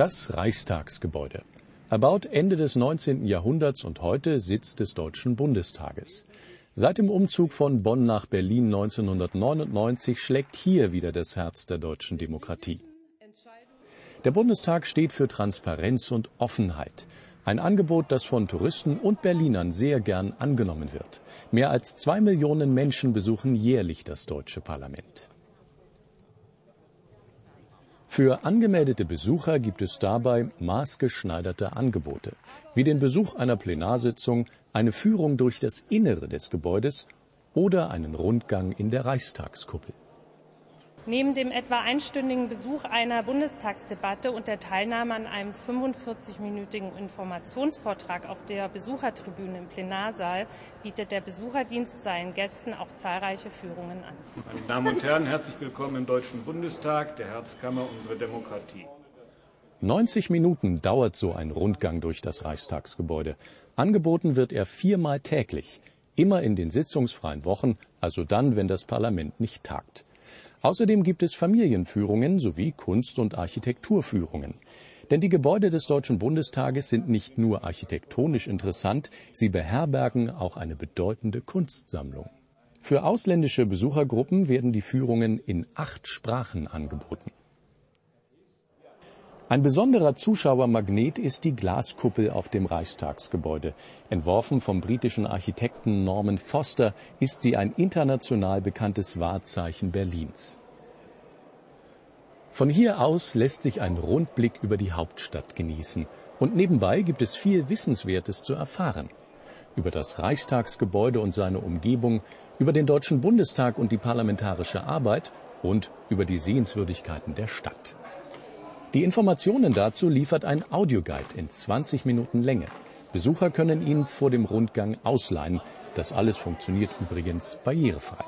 Das Reichstagsgebäude. Erbaut Ende des 19. Jahrhunderts und heute Sitz des Deutschen Bundestages. Seit dem Umzug von Bonn nach Berlin 1999 schlägt hier wieder das Herz der deutschen Demokratie. Der Bundestag steht für Transparenz und Offenheit. Ein Angebot, das von Touristen und Berlinern sehr gern angenommen wird. Mehr als zwei Millionen Menschen besuchen jährlich das deutsche Parlament. Für angemeldete Besucher gibt es dabei maßgeschneiderte Angebote, wie den Besuch einer Plenarsitzung, eine Führung durch das Innere des Gebäudes oder einen Rundgang in der Reichstagskuppel. Neben dem etwa einstündigen Besuch einer Bundestagsdebatte und der Teilnahme an einem 45-minütigen Informationsvortrag auf der Besuchertribüne im Plenarsaal bietet der Besucherdienst seinen Gästen auch zahlreiche Führungen an. Meine Damen und Herren, herzlich willkommen im Deutschen Bundestag, der Herzkammer unserer Demokratie. 90 Minuten dauert so ein Rundgang durch das Reichstagsgebäude. Angeboten wird er viermal täglich, immer in den sitzungsfreien Wochen, also dann, wenn das Parlament nicht tagt. Außerdem gibt es Familienführungen sowie Kunst- und Architekturführungen. Denn die Gebäude des Deutschen Bundestages sind nicht nur architektonisch interessant, sie beherbergen auch eine bedeutende Kunstsammlung. Für ausländische Besuchergruppen werden die Führungen in acht Sprachen angeboten. Ein besonderer Zuschauermagnet ist die Glaskuppel auf dem Reichstagsgebäude. Entworfen vom britischen Architekten Norman Foster ist sie ein international bekanntes Wahrzeichen Berlins. Von hier aus lässt sich ein Rundblick über die Hauptstadt genießen. Und nebenbei gibt es viel Wissenswertes zu erfahren. Über das Reichstagsgebäude und seine Umgebung, über den Deutschen Bundestag und die parlamentarische Arbeit und über die Sehenswürdigkeiten der Stadt. Die Informationen dazu liefert ein Audioguide in 20 Minuten Länge. Besucher können ihn vor dem Rundgang ausleihen. Das alles funktioniert übrigens barrierefrei.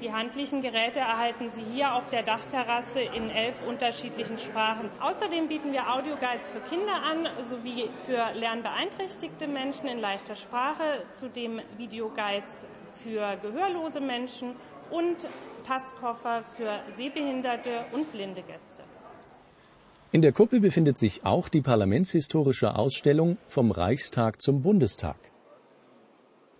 Die handlichen Geräte erhalten Sie hier auf der Dachterrasse in elf unterschiedlichen Sprachen. Außerdem bieten wir Audioguides für Kinder an, sowie für lernbeeinträchtigte Menschen in leichter Sprache, zudem Videoguides für gehörlose Menschen und Tastkoffer für sehbehinderte und blinde Gäste. In der Kuppel befindet sich auch die parlamentshistorische Ausstellung Vom Reichstag zum Bundestag.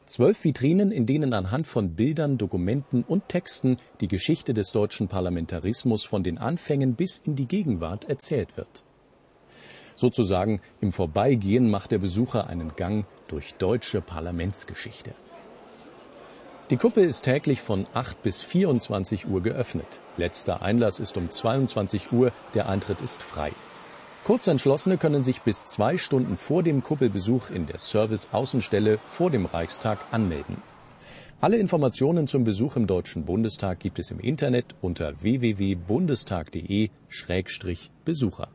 Zwölf Vitrinen, in denen anhand von Bildern, Dokumenten und Texten die Geschichte des deutschen Parlamentarismus von den Anfängen bis in die Gegenwart erzählt wird. Sozusagen im Vorbeigehen macht der Besucher einen Gang durch deutsche Parlamentsgeschichte. Die Kuppel ist täglich von 8 bis 24 Uhr geöffnet. Letzter Einlass ist um 22 Uhr, der Eintritt ist frei. Kurzentschlossene können sich bis zwei Stunden vor dem Kuppelbesuch in der Service-Außenstelle vor dem Reichstag anmelden. Alle Informationen zum Besuch im Deutschen Bundestag gibt es im Internet unter www.bundestag.de-besucher.